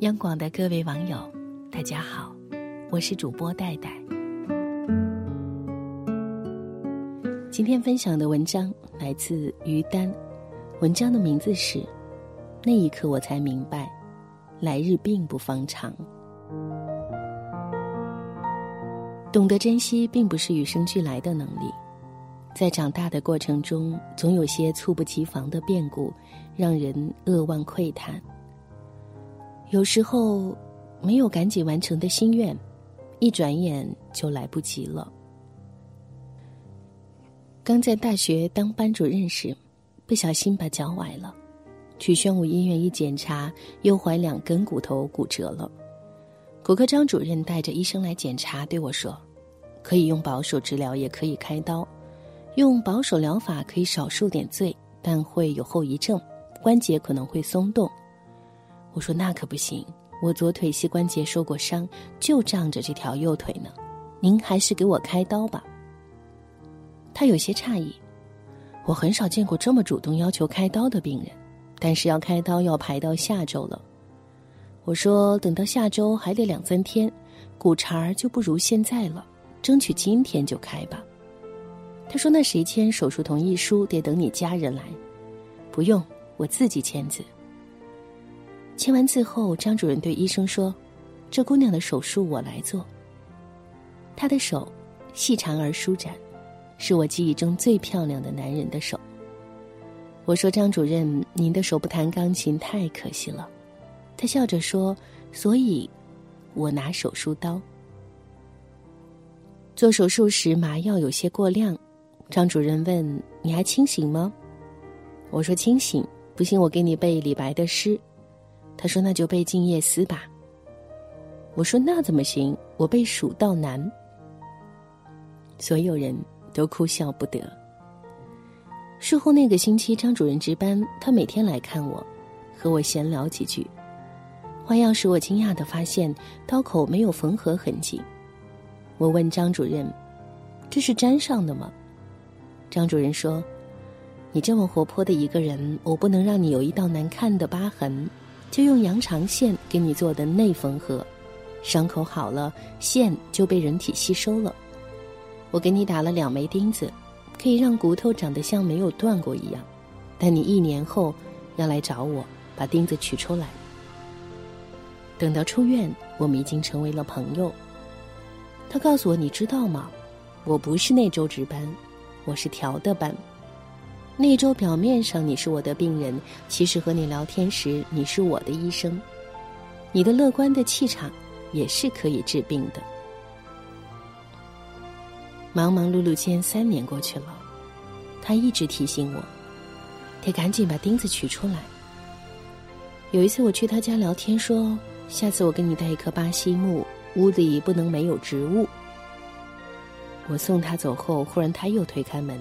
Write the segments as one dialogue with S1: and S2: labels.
S1: 央广的各位网友，大家好，我是主播戴戴。今天分享的文章来自于丹，文章的名字是《那一刻我才明白，来日并不方长》。懂得珍惜，并不是与生俱来的能力，在长大的过程中，总有些猝不及防的变故，让人扼腕喟叹。有时候，没有赶紧完成的心愿，一转眼就来不及了。刚在大学当班主任时，不小心把脚崴了，去宣武医院一检查，右踝两根骨头骨折了。骨科张主任带着医生来检查，对我说：“可以用保守治疗，也可以开刀。用保守疗法可以少受点罪，但会有后遗症，关节可能会松动。”我说那可不行，我左腿膝关节受过伤，就仗着这条右腿呢。您还是给我开刀吧。他有些诧异，我很少见过这么主动要求开刀的病人，但是要开刀要排到下周了。我说等到下周还得两三天，骨茬儿就不如现在了，争取今天就开吧。他说那谁签手术同意书？得等你家人来。不用，我自己签字。签完字后，张主任对医生说：“这姑娘的手术我来做。”她的手细长而舒展，是我记忆中最漂亮的男人的手。我说：“张主任，您的手不弹钢琴太可惜了。”他笑着说：“所以，我拿手术刀。”做手术时麻药有些过量，张主任问：“你还清醒吗？”我说：“清醒，不信我给你背李白的诗。”他说：“那就背《静夜思》吧。”我说：“那怎么行？我背《蜀道难》。”所有人都哭笑不得。术后那个星期，张主任值班，他每天来看我，和我闲聊几句。换药时，我惊讶的发现刀口没有缝合痕迹。我问张主任：“这是粘上的吗？”张主任说：“你这么活泼的一个人，我不能让你有一道难看的疤痕。”就用羊肠线给你做的内缝合，伤口好了，线就被人体吸收了。我给你打了两枚钉子，可以让骨头长得像没有断过一样。但你一年后要来找我，把钉子取出来。等到出院，我们已经成为了朋友。他告诉我：“你知道吗？我不是那周值班，我是调的班。”那周表面上你是我的病人，其实和你聊天时你是我的医生。你的乐观的气场也是可以治病的。忙忙碌碌间三年过去了，他一直提醒我，得赶紧把钉子取出来。有一次我去他家聊天，说下次我给你带一棵巴西木，屋里不能没有植物。我送他走后，忽然他又推开门。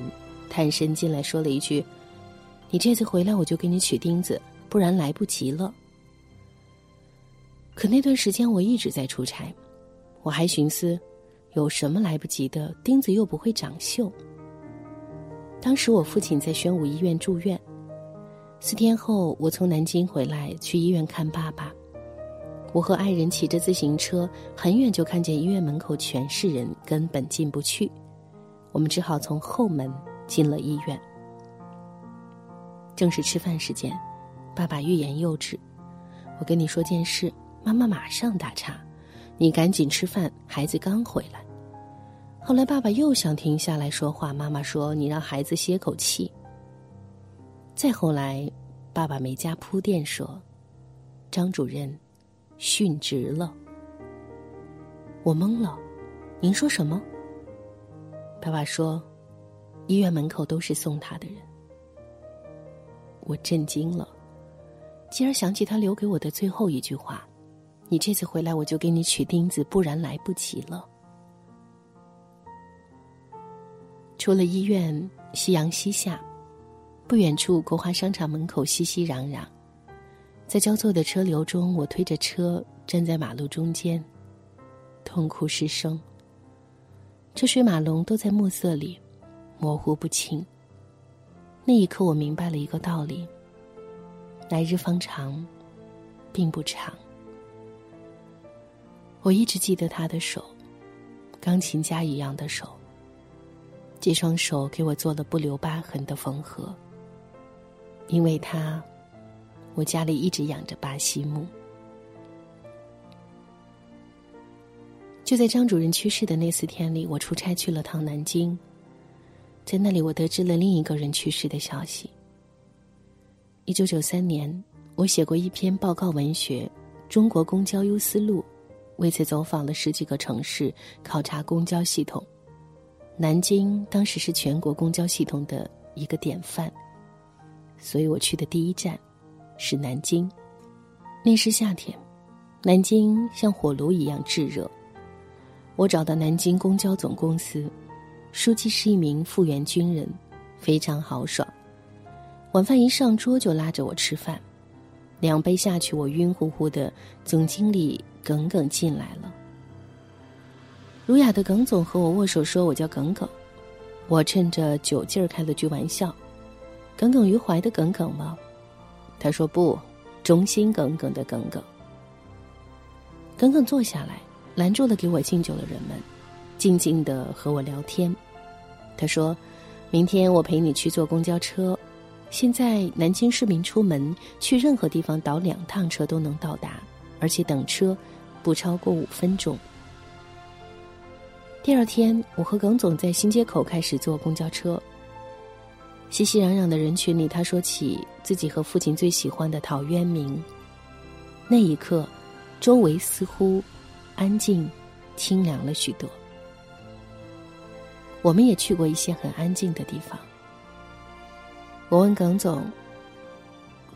S1: 探身进来，说了一句：“你这次回来，我就给你取钉子，不然来不及了。”可那段时间我一直在出差，我还寻思，有什么来不及的？钉子又不会长锈。当时我父亲在宣武医院住院，四天后我从南京回来，去医院看爸爸。我和爱人骑着自行车，很远就看见医院门口全是人，根本进不去，我们只好从后门。进了医院，正是吃饭时间，爸爸欲言又止。我跟你说件事，妈妈马上打岔，你赶紧吃饭，孩子刚回来。后来爸爸又想停下来说话，妈妈说：“你让孩子歇口气。”再后来，爸爸没加铺垫说：“张主任殉职了。”我懵了，您说什么？爸爸说。医院门口都是送他的人，我震惊了，继而想起他留给我的最后一句话：“你这次回来，我就给你取钉子，不然来不及了。”出了医院，夕阳西下，不远处国华商场门口熙熙攘攘，在交错的车流中，我推着车站在马路中间，痛哭失声。车水马龙都在暮色里。模糊不清。那一刻，我明白了一个道理：来日方长，并不长。我一直记得他的手，钢琴家一样的手。这双手给我做了不留疤痕的缝合。因为他，我家里一直养着巴西木。就在张主任去世的那四天里，我出差去了趟南京，在那里我得知了另一个人去世的消息。一九九三年，我写过一篇报告文学《中国公交优思路》，为此走访了十几个城市，考察公交系统。南京当时是全国公交系统的一个典范，所以我去的第一站是南京。那是夏天，南京像火炉一样炙热。我找到南京公交总公司，书记是一名复员军人，非常豪爽。晚饭一上桌就拉着我吃饭，两杯下去我晕乎乎的。总经理耿耿进来了，儒雅的耿总和我握手说：“我叫耿耿。”我趁着酒劲儿开了句玩笑：“耿耿于怀的耿耿吗？”他说：“不，忠心耿耿的耿耿。”耿耿坐下来。拦住了给我敬酒的人们，静静的和我聊天。他说：“明天我陪你去坐公交车。现在南京市民出门去任何地方倒两趟车都能到达，而且等车不超过五分钟。”第二天，我和耿总在新街口开始坐公交车。熙熙攘攘的人群里，他说起自己和父亲最喜欢的陶渊明。那一刻，周围似乎……安静，清凉了许多。我们也去过一些很安静的地方。我问耿总：“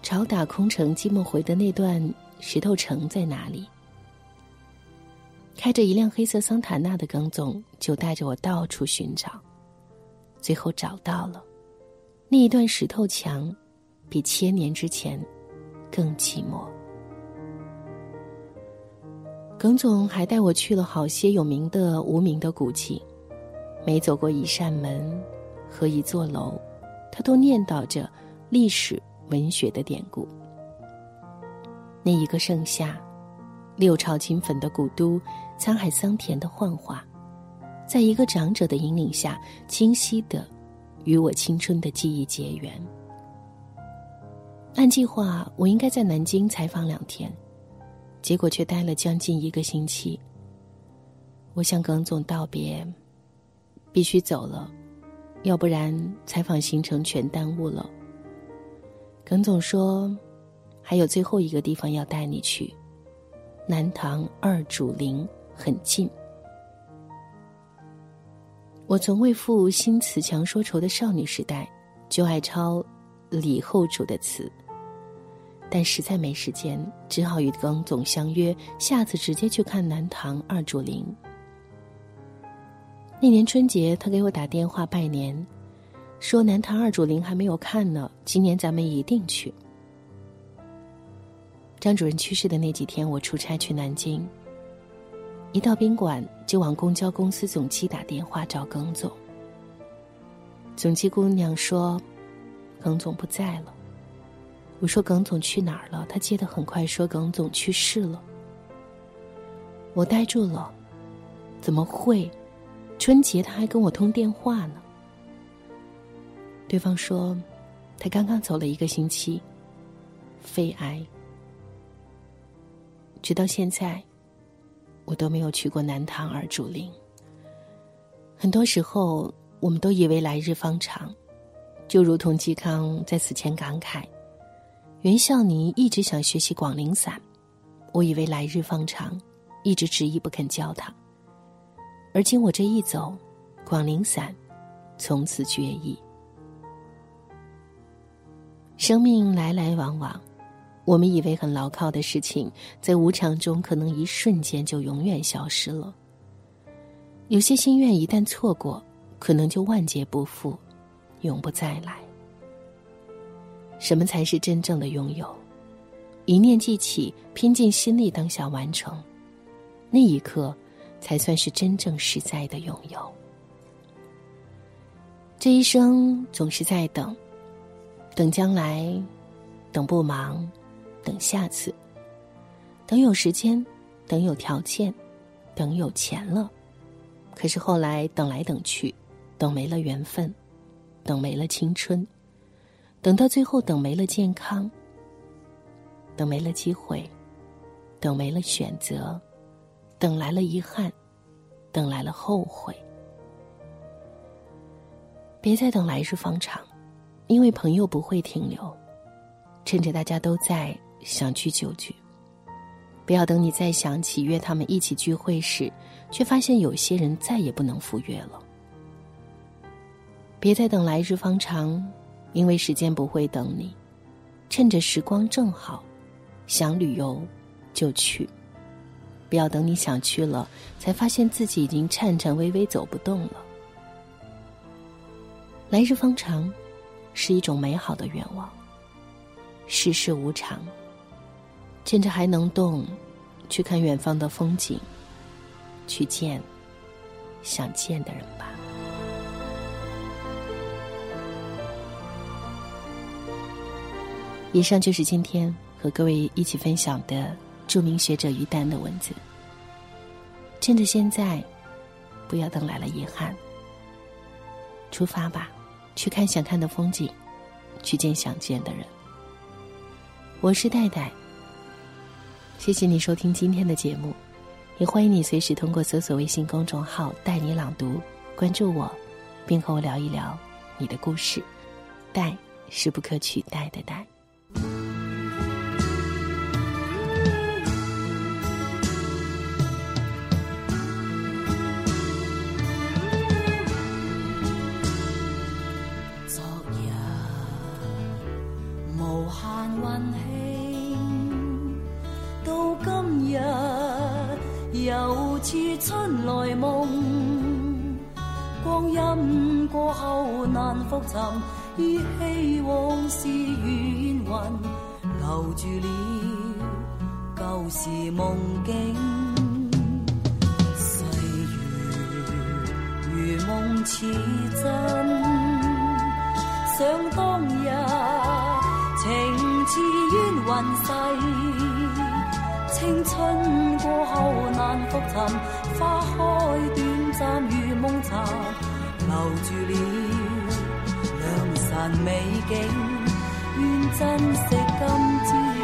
S1: 朝打空城寂寞回的那段石头城在哪里？”开着一辆黑色桑塔纳的耿总就带着我到处寻找，最后找到了那一段石头墙，比千年之前更寂寞。耿总还带我去了好些有名的、无名的古迹，每走过一扇门和一座楼，他都念叨着历史文学的典故。那一个盛夏，六朝金粉的古都，沧海桑田的幻化，在一个长者的引领下，清晰的与我青春的记忆结缘。按计划，我应该在南京采访两天。结果却待了将近一个星期。我向耿总道别，必须走了，要不然采访行程全耽误了。耿总说，还有最后一个地方要带你去，南唐二主陵很近。我从未负新词强说愁的少女时代，就爱抄李后主的词。但实在没时间，只好与耿总相约，下次直接去看南唐二主陵。那年春节，他给我打电话拜年，说南唐二主陵还没有看呢，今年咱们一定去。张主任去世的那几天，我出差去南京，一到宾馆就往公交公司总机打电话找耿总。总机姑娘说，耿总不在了。我说耿总去哪儿了？他接的很快，说耿总去世了。我呆住了，怎么会？春节他还跟我通电话呢。对方说，他刚刚走了一个星期，肺癌。直到现在，我都没有去过南唐二主陵。很多时候，我们都以为来日方长，就如同嵇康在死前感慨。袁孝尼一直想学习广陵散，我以为来日方长，一直执意不肯教他。而今我这一走，广陵散从此绝矣。生命来来往往，我们以为很牢靠的事情，在无常中可能一瞬间就永远消失了。有些心愿一旦错过，可能就万劫不复，永不再来。什么才是真正的拥有？一念记起，拼尽心力，当下完成，那一刻，才算是真正实在的拥有。这一生总是在等，等将来，等不忙，等下次，等有时间，等有条件，等有钱了。可是后来等来等去，等没了缘分，等没了青春，等到最后等没了健康，等没了机会，等没了选择，等来了遗憾，等来了后悔。别再等来日方长，因为朋友不会停留。趁着大家都在，想聚就聚。不要等你再想起约他们一起聚会时，却发现有些人再也不能赴约了。别再等来日方长，因为时间不会等你。趁着时光正好，想旅游就去。不要等你想去了，才发现自己已经颤颤巍巍走不动了。来日方长，是一种美好的愿望。世事无常。趁着还能动，去看远方的风景，去见想见的人吧。以上就是今天和各位一起分享的著名学者于丹的文字。趁着现在，不要等来了遗憾。出发吧，去看想看的风景，去见想见的人。我是戴戴。谢谢你收听今天的节目，也欢迎你随时通过搜索微信公众号“带你朗读”关注我，并和我聊一聊你的故事。带是不可取代的带。
S2: 温馨，到今日又似春来梦。光阴过后难复寻，依稀往事远云，留住了旧时梦境。细如如梦似真。想当日情似煙雲逝，青春过后难复寻，花开短暂如梦茶，留住了良辰美景，愿珍惜今朝。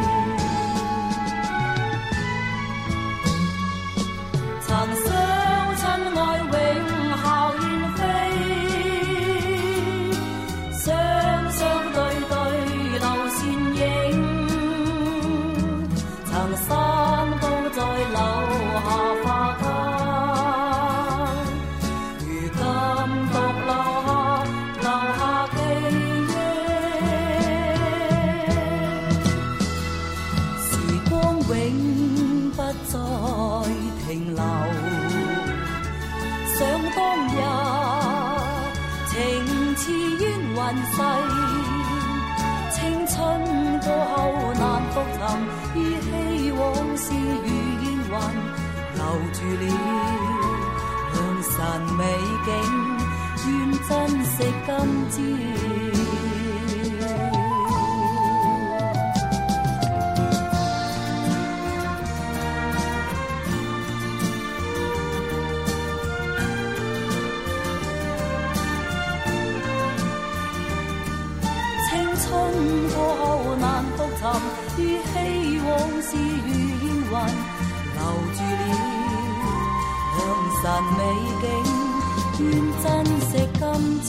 S2: 依稀往事如烟云，留住了良辰美景，愿珍惜今朝。難復尋，依稀往事如烟云，留住了良辰美景，愿珍惜今朝。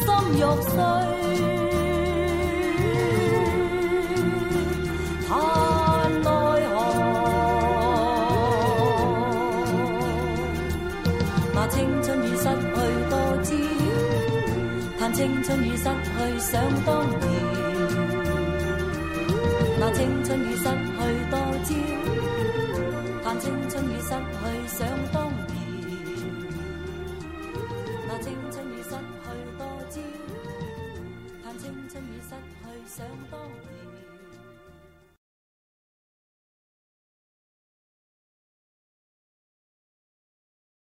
S2: 心欲碎，青春已失去想当年。那青春已失去多焦。叹青春已失去想当年。那青春已失去多焦。叹青春已失去想当年。